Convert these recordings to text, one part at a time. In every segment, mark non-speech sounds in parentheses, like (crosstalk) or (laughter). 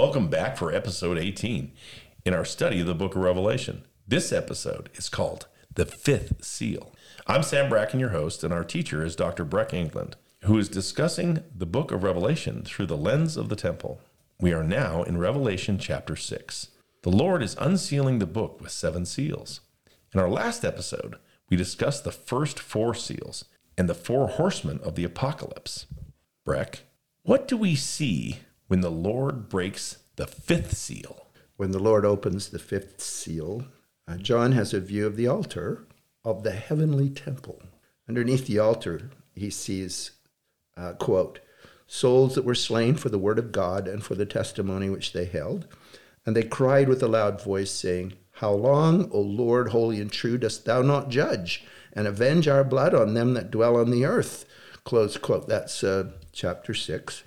Welcome back for episode 18 in our study of the book of Revelation. This episode is called The Fifth Seal. I'm Sam Bracken, your host, and our teacher is Dr. Breck England, who is discussing the book of Revelation through the lens of the temple. We are now in Revelation chapter 6. The Lord is unsealing the book with seven seals. In our last episode, we discussed the first four seals and the four horsemen of the apocalypse. Breck, what do we see when the Lord breaks the fifth seal? When the Lord opens the fifth seal, uh, John has a view of the altar of the heavenly temple. Underneath the altar, he sees, uh, quote, souls that were slain for the word of God and for the testimony which they held. And they cried with a loud voice, saying, How long, O Lord, holy and true, dost thou not judge and avenge our blood on them that dwell on the earth? Close quote. That's uh, chapter 6,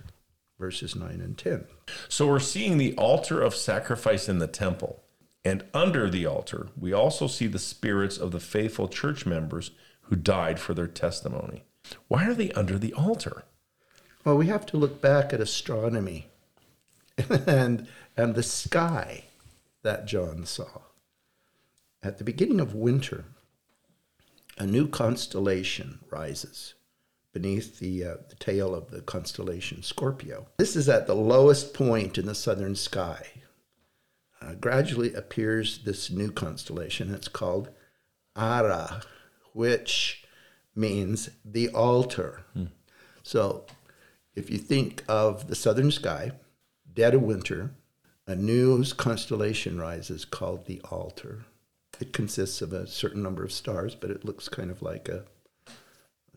verses 9 and 10. So we're seeing the altar of sacrifice in the temple. And under the altar, we also see the spirits of the faithful church members who died for their testimony. Why are they under the altar? Well, we have to look back at astronomy (laughs) and, and the sky that John saw. At the beginning of winter, a new constellation rises beneath the, uh, the tail of the constellation Scorpio. This is at the lowest point in the southern sky. Uh, gradually appears this new constellation. It's called Ara, which means the altar. Hmm. So if you think of the southern sky, dead of winter, a new constellation rises called the altar. It consists of a certain number of stars, but it looks kind of like a,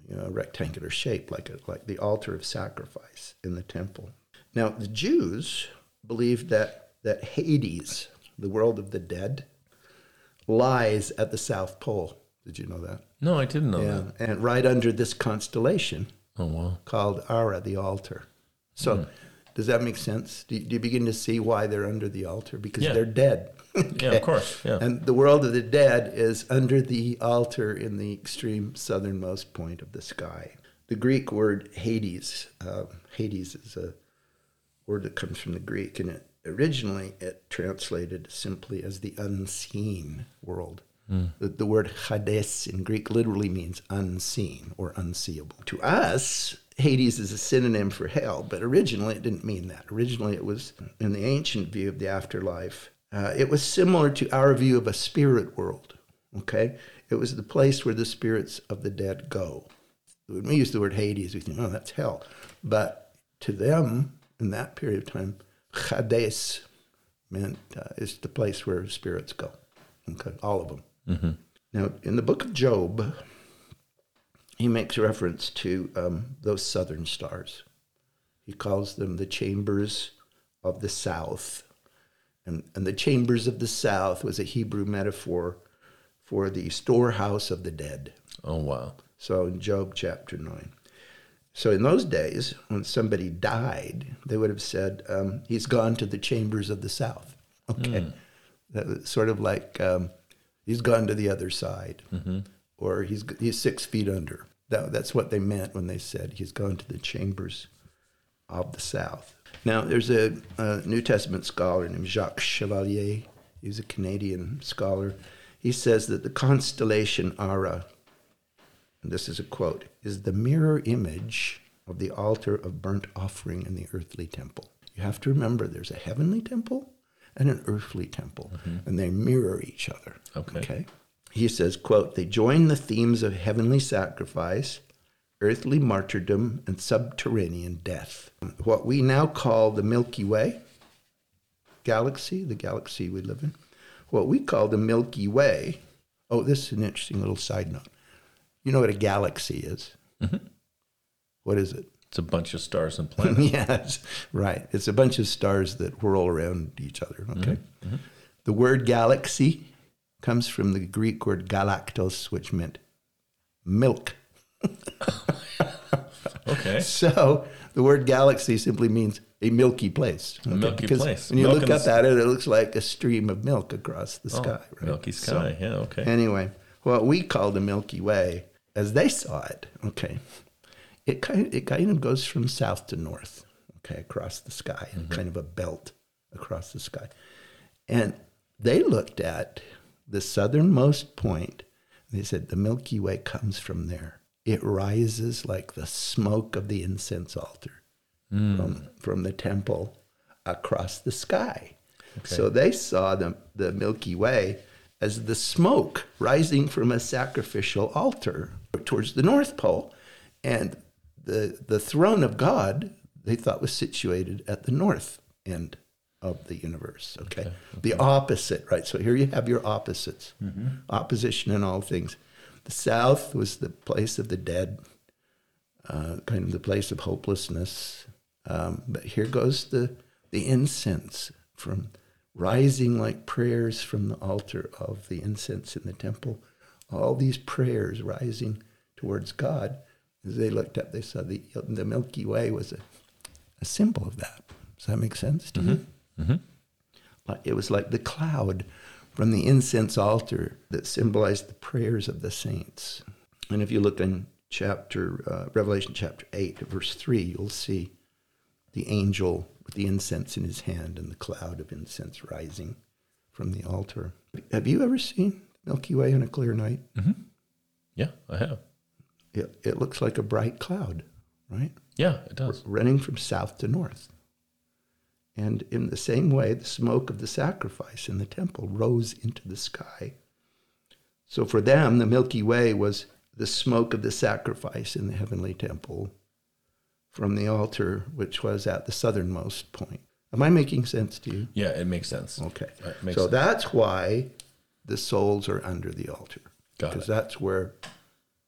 you know, a rectangular shape, like a, like the altar of sacrifice in the temple. Now, the Jews believed that that Hades, the world of the dead, lies at the South Pole. Did you know that? No, I didn't know yeah, that. and right under this constellation Oh, wow. called Ara, the altar. So, Mm. Does that make sense? Do you, do you begin to see why they're under the altar? Because Yeah. they're dead. Yeah, of course. Yeah. And the world of the dead is under the altar in the extreme southernmost point of the sky. The Greek word Hades, uh, Hades is a word that comes from the Greek, and it originally it translated simply as the unseen world. The, the word Hades in Greek literally means unseen or unseeable. To us, Hades is a synonym for hell, but originally it didn't mean that. Originally, it was in the ancient view of the afterlife. Uh, it was similar to our view of a spirit world. Okay, it was the place where the spirits of the dead go. When we use the word Hades, we think, oh, that's hell. But to them, in that period of time, Hades meant uh, it's the place where spirits go. Okay, all of them. Now, in the book of Job, he makes reference to um, those southern stars. He calls them the chambers of the south. And, and the chambers of the south was a Hebrew metaphor for the storehouse of the dead. oh, wow. So in Job chapter 9. So in those days, when somebody died, they would have said, um, he's gone to the chambers of the south. Okay. That was sort of like um, he's gone to the other side, or he's, he's six feet under. That, that's what they meant when they said he's gone to the chambers of the south. Now, there's a, a New Testament scholar named Jacques Chevalier. He's a Canadian scholar. He says that the constellation Ara and this is a quote, is the mirror image of the altar of burnt offering in the earthly temple. You have to remember there's a heavenly temple and an earthly temple, mm-hmm. and they mirror each other. Okay. He says, quote, they join the themes of heavenly sacrifice, earthly martyrdom, and subterranean death. What we now call the Milky Way galaxy, the galaxy we live in, what we call the Milky Way. Oh, this is an interesting little side note. You know what a galaxy is? Mm-hmm. What is it? It's a bunch of stars and (laughs) planets. yes, right. It's a bunch of stars that whirl around each other. Okay. Mm-hmm. Mm-hmm. The word galaxy comes from the Greek word galactos, which meant milk. (laughs) Okay. So the word galaxy simply means a milky place. A milky place. When you Milk look up at it, it looks like a stream of milk across the oh, sky. Right? Oh, Milky So- sky. yeah, okay. Anyway, what we call the Milky Way, as they saw it, okay, it kind it kind of goes from south to north, okay, across the sky, mm-hmm. kind of a belt. across the sky. And they looked at the southernmost point. They said the Milky Way comes from there. It rises like the smoke of the incense altar hmm. from, from the temple across the sky. So they saw the, the Milky Way as the smoke rising from a sacrificial altar towards the North Pole. And the, the throne of God, they thought was situated at the north end of the universe. Okay. The opposite, right? So here you have your opposites opposition in all things. The south was the place of the dead, uh, kind of the place of hopelessness. Um, but here goes the, the incense from rising like prayers from the altar of the incense in the temple. All these prayers rising towards God. As they looked up, they saw the, the Milky Way was a, a symbol of that. Does that make sense to you? Like- It was like the cloud from the incense altar that symbolized the prayers of the saints. And if you look in chapter uh, Revelation chapter eight, verse three, you'll see the angel with the incense in his hand and the cloud of incense rising from the altar. Have you ever seen Milky Way on a clear night? Yeah, I have. It, it looks like a bright cloud, right? Yeah, it does. running from south to north. And in the same way, the smoke of the sacrifice in the temple rose into the sky. So for them, the Milky Way was the smoke of the sacrifice in the heavenly temple from the altar, which was at the southernmost point. Am I making sense to you? Yeah, it makes sense. Okay. Makes so sense. that's why the souls are under the altar. Got because it. that's where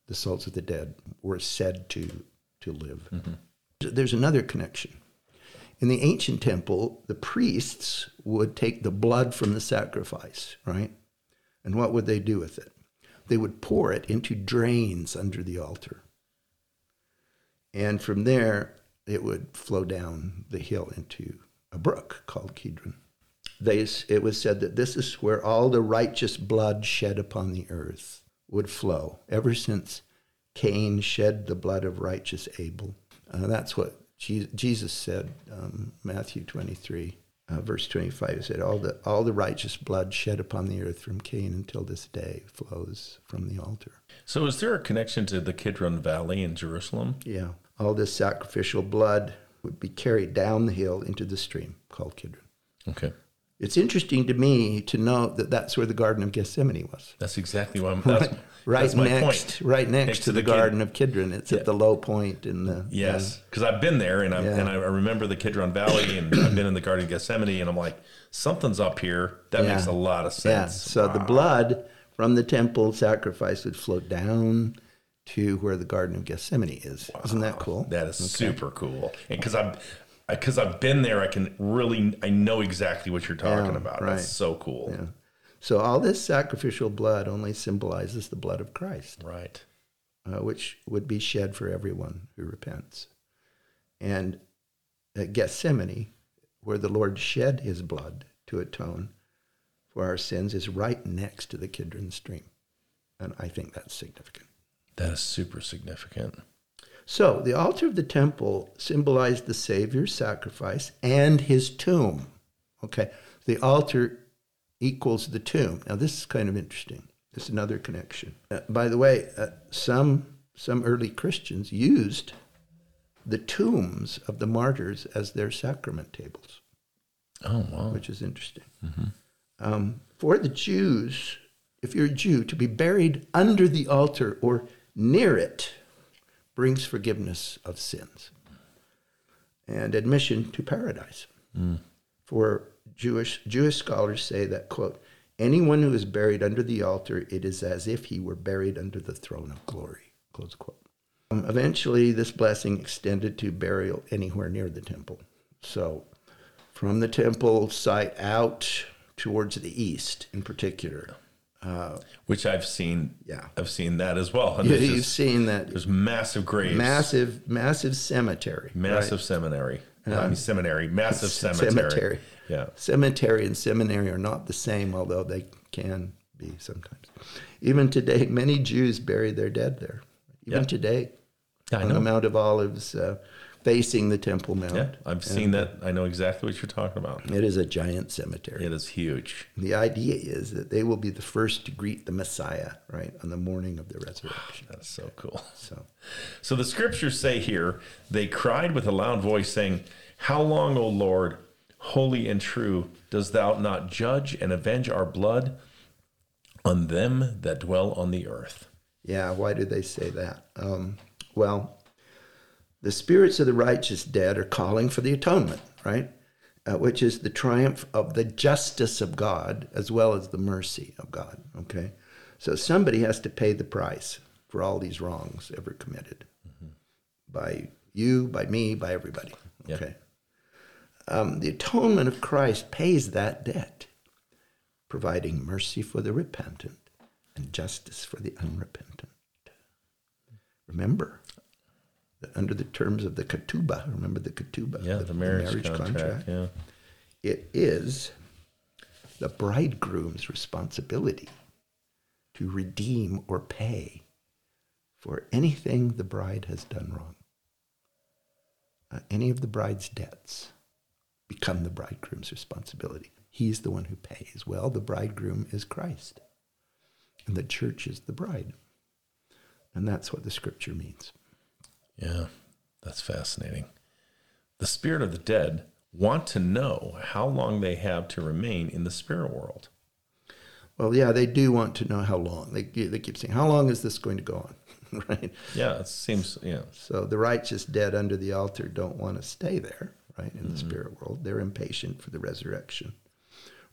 the souls of the dead were said to, to live. Mm-hmm. There's another connection. In the ancient temple, the priests would take the blood from the sacrifice, right? And what would they do with it? They would pour it into drains under the altar. And from there, it would flow down the hill into a brook called Kidron. They, it was said that this is where all the righteous blood shed upon the earth would flow, ever since Cain shed the blood of righteous Abel. Uh, that's what Jesus said, um, Matthew 23, uh, verse 25. He said, all the, all the righteous blood shed upon the earth from Cain until this day flows from the altar. So, is there a connection to the Kidron Valley in Jerusalem? Yeah. All this sacrificial blood would be carried down the hill into the stream called Kidron. Okay, It's interesting to me to note that that's where the Garden of Gethsemane was. that's exactly what I'm. (laughs) That's, Right next, point. right next, to the, Kid- Garden of Kidron. It's Yeah. at the low point in the Yes, because I've been there and I Yeah. and I remember the Kidron Valley and (coughs) I've been in the Garden of Gethsemane and I'm like, something's up here. That Yeah. makes a lot of sense. Yeah. So the blood from the temple sacrifice would flow down to where the Garden of Gethsemane is. Isn't that cool? That is super cool. And because I'm because I've been there, I can really I know exactly what you're talking Yeah, about. right. That's so cool. Yeah. So all this sacrificial blood only symbolizes the blood of Christ. Right. uh, which would be shed for everyone who repents. And at Gethsemane, where the Lord shed his blood to atone for our sins, is right next to the Kidron stream. And I think that's significant. That is super significant. So the altar of the temple symbolized the Savior's sacrifice and his tomb. Okay, the altar equals the tomb. Now this is kind of interesting. It's another connection. Uh, by the way, uh, some some early Christians used the tombs of the martyrs as their sacrament tables, Oh wow. which is interesting. Um, for the Jews, if you're a Jew, to be buried under the altar or near it brings forgiveness of sins and admission to paradise. For Jewish Jewish scholars say that quote, anyone who is buried under the altar, it is as if he were buried under the throne of glory. Close quote. Um, eventually, this blessing extended to burial anywhere near the temple. So, from the temple site out towards the east, in particular, Which I've seen. Yeah. I've seen that as well. And you, you've just- seen that there's massive graves. massive, massive cemetery. Massive right? seminary. I mean seminary. Massive cemetery. cemetery. Yeah. Cemetery and seminary are not the same, although they can be sometimes. Even today, many Jews bury their dead there. Even Yeah. today, I on the. Mount of Olives. Uh, facing the Temple Mount. Yeah, I've seen that. I know exactly what you're talking about. It is a giant cemetery. It is huge. The idea is that they will be the first to greet the Messiah, right, on the morning of the resurrection. (sighs) That's so cool. So, So the scriptures say here, they cried with a loud voice, saying, How long, O Lord, holy and true, dost thou not judge and avenge our blood on them that dwell on the earth? yeah, why do they say that? Um, well, the spirits of the righteous dead are calling for the atonement, right? Uh, which is the triumph of the justice of God as well as the mercy of God, okay? So somebody has to pay the price for all these wrongs ever committed by you, by me, by everybody, okay? Um, the atonement of Christ pays that debt, providing mercy for the repentant and justice for the unrepentant. Remember, that under the terms of the ketubah, remember the ketubah, Yeah, the, marriage, contract. Yeah. it is the bridegroom's responsibility to redeem or pay for anything the bride has done wrong. Uh, any of the bride's debts become the bridegroom's responsibility. He's the one who pays. Well, the bridegroom is Christ, and the church is the bride. And that's what the scripture means. Yeah, that's fascinating. The spirit of the dead want to know how long they have to remain in the spirit world. Well, yeah, they do want to know how long. They, they keep saying, How long is this going to go on? (laughs) right? Yeah, it seems, yeah. So the righteous dead under the altar don't want to stay there, right, in the spirit world. They're impatient for the resurrection.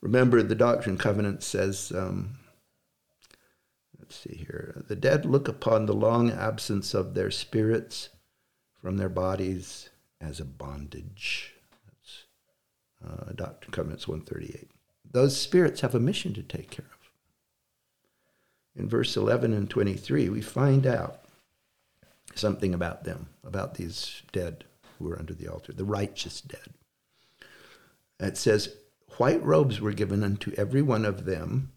Remember, the Doctrine and Covenants says, um, let's see here, the dead look upon the long absence of their spirits from their bodies as a bondage. That's uh, Doctrine and Covenants 138. Those spirits have a mission to take care of. In verse 11 and 23, we find out something about them, about these dead who are under the altar, the righteous dead. It says, White robes were given unto every one of them,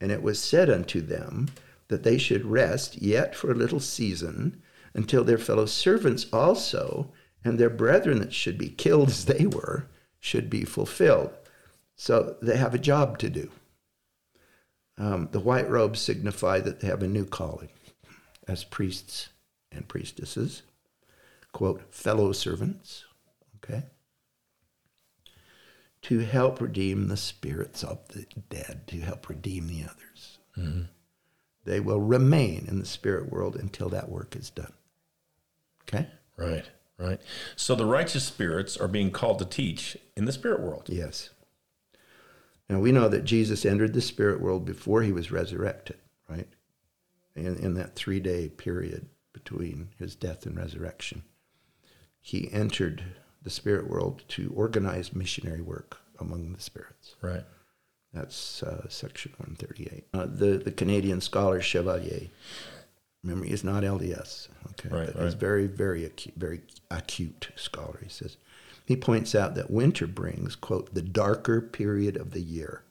and it was said unto them that they should rest yet for a little season until their fellow servants also and their brethren that should be killed as they were should be fulfilled. So they have a job to do. Um, the white robes signify that they have a new calling as priests and priestesses, quote, fellow servants, okay, to help redeem the spirits of the dead, to help redeem the others. Mm-hmm. They will remain in the spirit world until that work is done. Okay? Right, right. So the righteous spirits are being called to teach in the spirit world. Yes. Now we know that Jesus entered the spirit world before he was resurrected, right? In, in that three day period between his death and resurrection, he entered the spirit world to organize missionary work among the spirits. Right. That's uh, section 138. Uh, the, the Canadian scholar Chevalier, remember, he's not LDS. Okay, Right, but he's very, very acute, very acute scholar. He says he points out that winter brings quote the darker period of the year,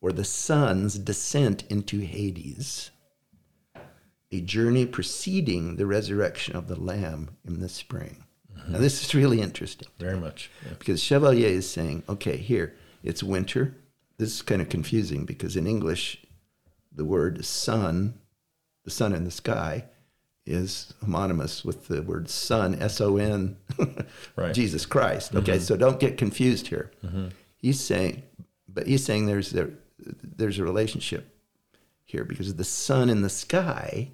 or the sun's descent into Hades, a journey preceding the resurrection of the Lamb in the spring. Mm-hmm. Now this is really interesting Very much. Yeah. because Chevalier is saying, okay, here, it's winter. This is kind of confusing because in English, the word sun, the sun in the sky, is homonymous with the word son, S O N, (laughs) Right. Jesus Christ. Okay, so don't get confused here. He's saying, but he's saying there's there, there's a relationship here because the sun in the sky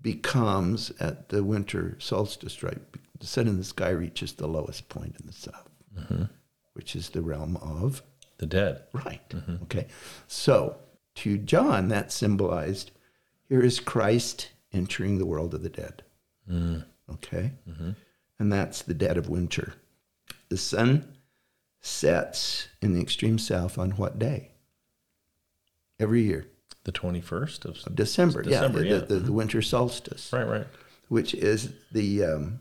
becomes at the winter solstice, right? The sun in the sky reaches the lowest point in the south, mm-hmm. which is the realm of The dead. right. Mm-hmm. Okay. So to John, that symbolized here is Christ entering the world of the dead. Mm. Okay. Mm-hmm. And that's the dead of winter. The sun sets in the extreme south on what day? Every year. The 21st of. Of December. December, yeah. yeah. The, the, the winter solstice. Right, right. which is the um,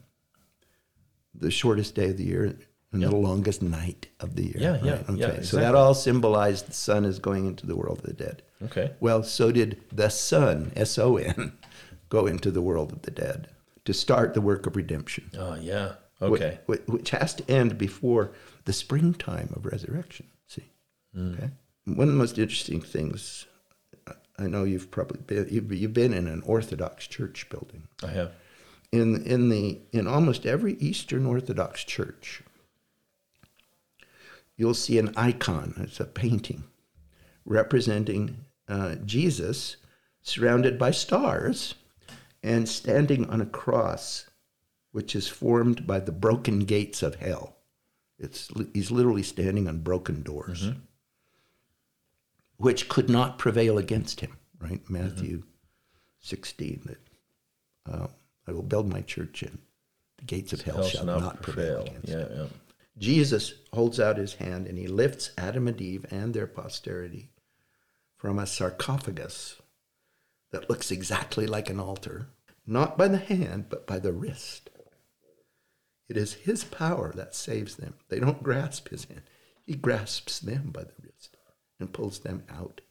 the shortest day of the year and Yeah. the longest night of the year. Yeah, yeah, right? yeah, So that all symbolized the sun is going into the world of the dead. Okay. Well, so did the sun, S O N, (laughs) go into the world of the dead to start the work of redemption. Oh, yeah. Okay. whi- Which has to end before the springtime of resurrection. See? Hmm. Okay. One of the most interesting things, I know you've probably been, you've, you've been in an Orthodox church building. I have. In, in, the, in almost every Eastern Orthodox church, you'll see an icon. It's a painting representing uh, Jesus surrounded by stars and standing on a cross, which is formed by the broken gates of hell. It's, he's literally standing on broken doors, which could not prevail against him, right? Matthew 16, that uh, I will build my church and the gates of hell, Hell shall not prevail, against it. Yeah, yeah. Jesus holds out his hand and he lifts Adam and Eve and their posterity from a sarcophagus that looks exactly like an altar, not by the hand, but by the wrist. It is his power that saves them. They don't grasp his hand, he grasps them by the wrist and pulls them out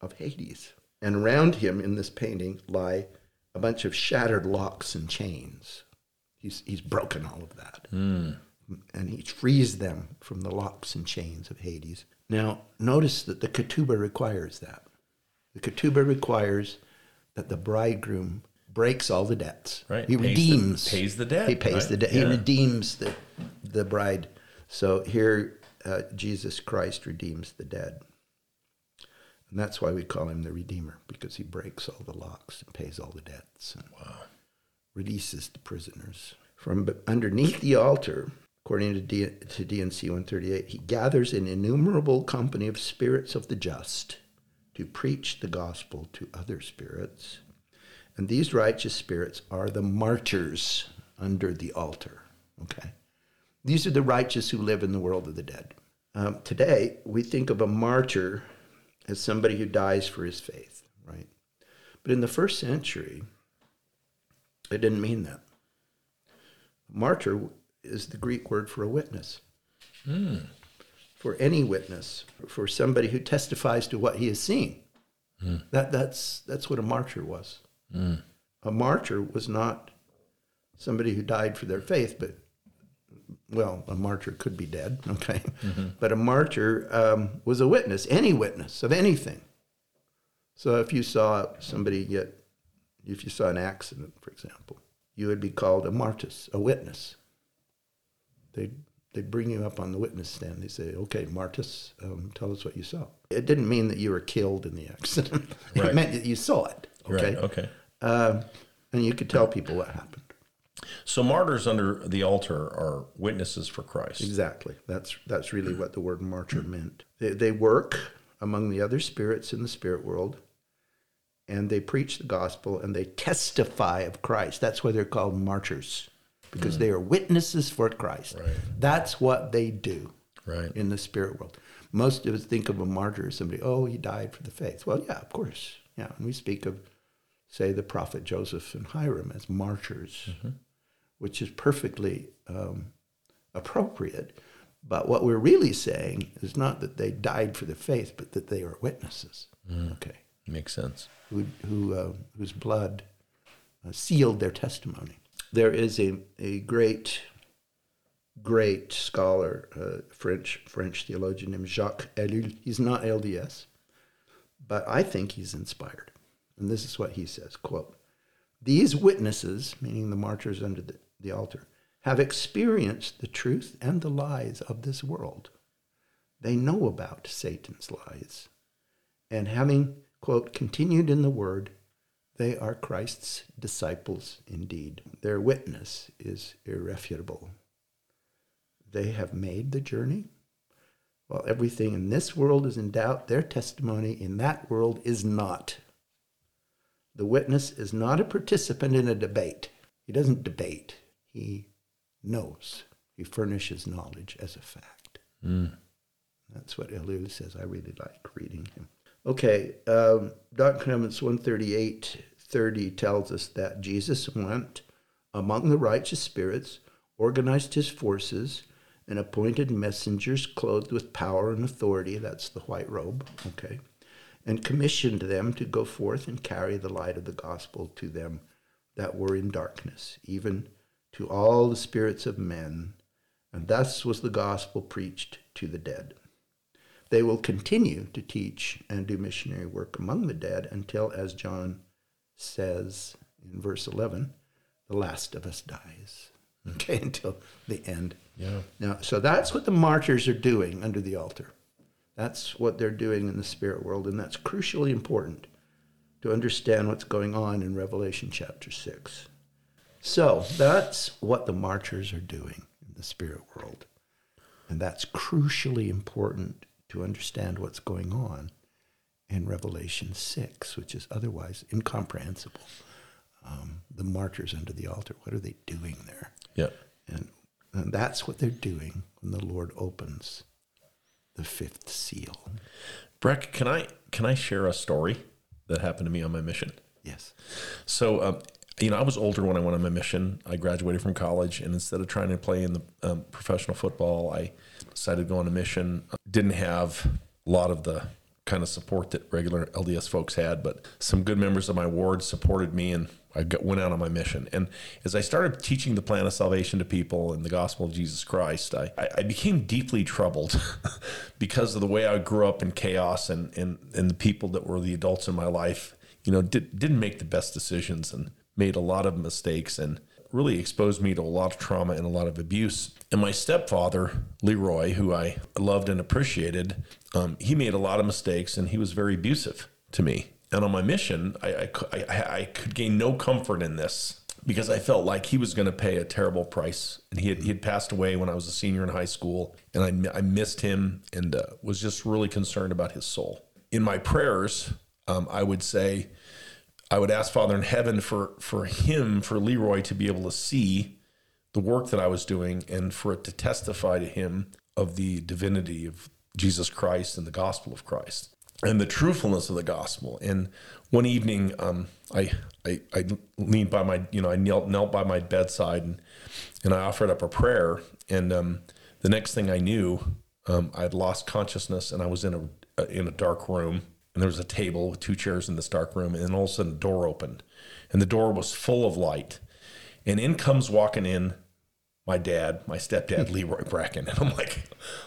of Hades. And around him in this painting lie a bunch of shattered locks and chains. He's, he's broken all of that and he frees them from the locks and chains of Hades. Now, notice that the ketubah requires that. The ketubah requires that the bridegroom breaks all the debts. Right. He Pays the- redeems. pays the debt, He pays right? the debt. Yeah. He redeems the, the bride. So here, uh, Jesus Christ redeems the dead. And that's why we call him the Redeemer, because he breaks all the locks and pays all the debts. And releases the prisoners. From underneath the altar, according to, D- to D&C 138, he gathers an innumerable company of spirits of the just to preach the gospel to other spirits. And these righteous spirits are the martyrs under the altar. Okay? These are the righteous who live in the world of the dead. Um, today, we think of a martyr as somebody who dies for his faith, right? But in the first century, it didn't mean that. Martyr is the Greek word for a witness. Hmm. For any witness, for somebody who testifies to what he has seen. Hmm. That, that's, that's what a martyr was. Hmm. A martyr was not somebody who died for their faith, but, well, a martyr could be dead, (laughs) okay? But a martyr um, was a witness, any witness of anything. So if you saw somebody get if you saw an accident, for example, you would be called a martus, a witness. They'd, they'd bring you up on the witness stand. They say, okay, martus, um, tell us what you saw. It didn't mean that you were killed in the accident. (laughs) Right. it meant that you saw it, okay? Right. Okay. Um, and you could tell people what happened. So martyrs under the altar are witnesses for Christ. Exactly. That's, that's really what the word martyr meant. They, they work among the other spirits in the spirit world, and they preach the gospel and they testify of Christ. That's why they're called martyrs, because mm. they are witnesses for Christ. Right. That's what they do Right. in the spirit world. Most of us think of a martyr as somebody, oh, he died for the faith. Well, yeah, of course. Yeah. And we speak of, say, the prophet Joseph and Hyrum as martyrs, mm-hmm. Which is perfectly um, appropriate. But what we're really saying is not that they died for the faith, but that they are witnesses. Okay. Makes sense. Who, who, uh, whose blood uh, sealed their testimony. There is a, a great, great scholar, uh, French French theologian named Jacques Ellul. He's not LDS, but I think he's inspired. And this is what he says, quote, These witnesses, meaning the martyrs under the, the altar, have experienced the truth and the lies of this world. They know about Satan's lies. And having, quote, continued in the word, they are Christ's disciples indeed. Their witness is irrefutable. They have made the journey. While everything in this world is in doubt, their testimony in that world is not. The witness is not a participant in a debate. He doesn't debate, he knows. He furnishes knowledge as a fact. That's what Ellul says. I really like reading him. Okay, um, Dr. Clements 138 30 tells us that Jesus went among the righteous spirits, organized his forces, and appointed messengers clothed with power and authority. That's the white robe, okay, and commissioned them to go forth and carry the light of the gospel to them that were in darkness, even to all the spirits of men, and thus was the gospel preached to the dead. They will continue to teach and do missionary work among the dead until, as John says in verse 11, the last of us dies. (laughs) Okay, until the end. Yeah. Now, so that's what the martyrs are doing under the altar. That's what they're doing in the spirit world, and that's crucially important to understand what's going on in Revelation chapter 6. So that's what the marchers are doing in the spirit world. And that's crucially important to understand what's going on in Revelation 6, which is otherwise incomprehensible. Um, the martyrs under the altar, what are they doing there? Yeah. And, and that's what they're doing when the Lord opens the fifth seal. Breck, can I can I share a story that happened to me on my mission? Yes. So, um, you know, I was older when I went on my mission. I graduated from college, and instead of trying to play in the um, professional football, I decided to go on a mission. Didn't have a lot of the kind of support that regular LDS folks had, but some good members of my ward supported me, and I got, went out on my mission. And as I started teaching the plan of salvation to people and the gospel of Jesus Christ, I, I became deeply troubled (laughs) because of the way I grew up in chaos and, and, and the people that were the adults in my life, you know, did, didn't make the best decisions and made a lot of mistakes and really exposed me to a lot of trauma and a lot of abuse. And my stepfather, Leroy, who I loved and appreciated, um, he made a lot of mistakes and he was very abusive to me. And on my mission, I, I, I, I could gain no comfort in this because I felt like he was going to pay a terrible price. And he had, he had passed away when I was a senior in high school, and I, I missed him and uh, was just really concerned about his soul. In my prayers, um, I would say, I would ask Father in heaven for for him, for Leroy to be able to see the work that I was doing and for it to testify to him of the divinity of Jesus Christ and the gospel of Christ and the truthfulness of the gospel. And one evening, um, I, I, I leaned by my, you know, I knelt, knelt by my bedside and, and I offered up a prayer. And um, the next thing I knew, um, I had lost consciousness and I was in a, in a dark room. And there was a table with two chairs in this dark room. And then all of a sudden, the door opened and the door was full of light. And in comes walking in my dad, my stepdad, (laughs) Leroy Bracken. And I'm like,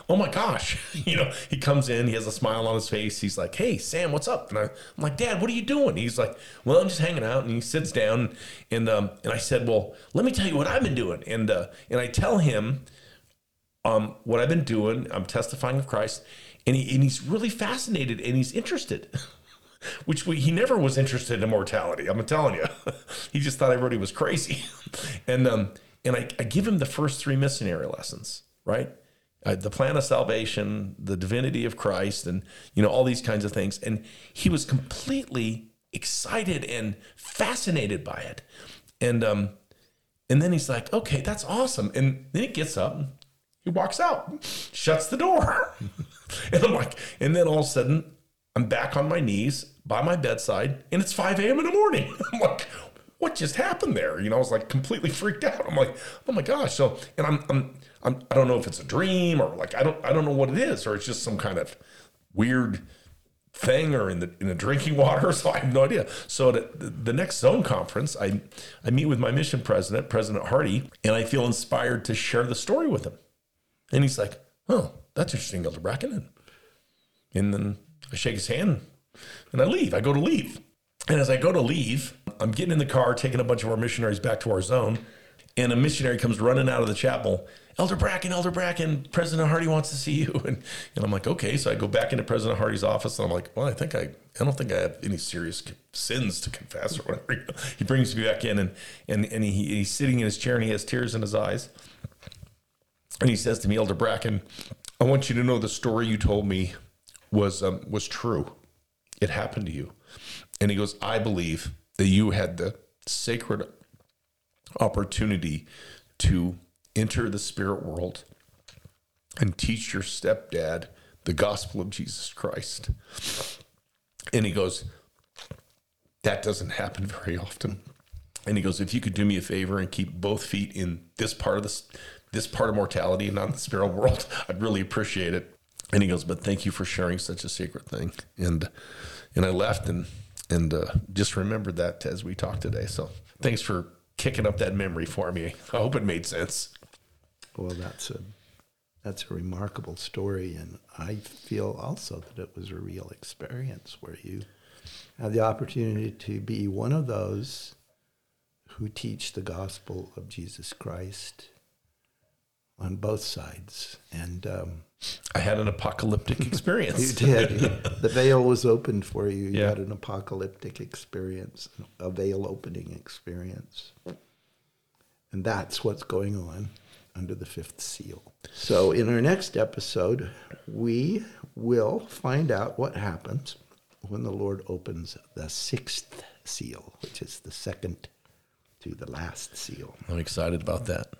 oh my gosh. (laughs) You know, he comes in, he has a smile on his face. He's like, hey, Sam, what's up? And I, am like, Dad, what are you doing? He's like, well, I'm just hanging out. And he sits down. And, um, and I said, well, let me tell you what I've been doing. And, uh, and I tell him um, what I've been doing. I'm testifying of Christ. And, he, and he's really fascinated and he's interested. (laughs) Which we, he never was interested in mortality. I'm telling you, (laughs) he just thought everybody was crazy. (laughs) and um, and I, I give him the first three missionary lessons, right? Uh, the plan of salvation, the divinity of Christ, and you know all these kinds of things. And he was completely excited and fascinated by it. And um, and then he's like, "Okay, that's awesome." And then he gets up, he walks out, shuts the door, (laughs) and I'm like, and then all of a sudden, I'm back on my knees by my bedside, and it's 5 a.m. in the morning. (laughs) I'm like, what just happened there? You know, I was like completely (laughs) freaked out. I'm like, oh my gosh. So, and I'm, I'm, I'm I don't know if it's a dream or like, I don't, I don't know what it is, or it's just some kind of weird thing or in the, in the drinking water. So I have no idea. So the, the next zone conference, I, I meet with my mission president, President Hardy, and I feel inspired to share the story with him. And he's like, oh, that's interesting, Elder Bracken. And then I shake his hand and I leave. I go to leave. And as I go to leave, I'm getting in the car, taking a bunch of our missionaries back to our zone, and a missionary comes running out of the chapel. Elder Bracken, Elder Bracken, President Hardy wants to see you. (laughs) And, and I'm like, okay. So I go back into President Hardy's office and I'm like, well, I think I, I don't think I have any serious sins to confess or whatever. he brings me back in and, and, and he, he's sitting in his chair and he has tears in his eyes. And he says to me, Elder Bracken, I want you to know the story you told me was, um, was true. It happened to you. And he goes, I believe that you had the sacred opportunity to enter the spirit world and teach your stepdad the gospel of Jesus Christ. And he goes, That doesn't happen very often. And he goes, If you could do me a favor and keep both feet in this part of this this part of mortality and not the spirit world, (laughs) I'd really appreciate it. And he goes, But thank you for sharing such a secret thing. And and I left and and uh, just remembered that as we talked today. So thanks for kicking up that memory for me. I hope it made sense. Well, that's a that's a remarkable story, and I feel also that it was a real experience where you had the opportunity to be one of those who teach the gospel of Jesus Christ on both sides, and um, I had an apocalyptic (laughs) experience. you did. the veil was opened for you. You Yeah. had an apocalyptic experience, a veil opening experience. And that's what's going on under the fifth seal. So, in our next episode, we will find out what happens when the Lord opens the sixth seal, which is the second to the last seal. I'm excited about that.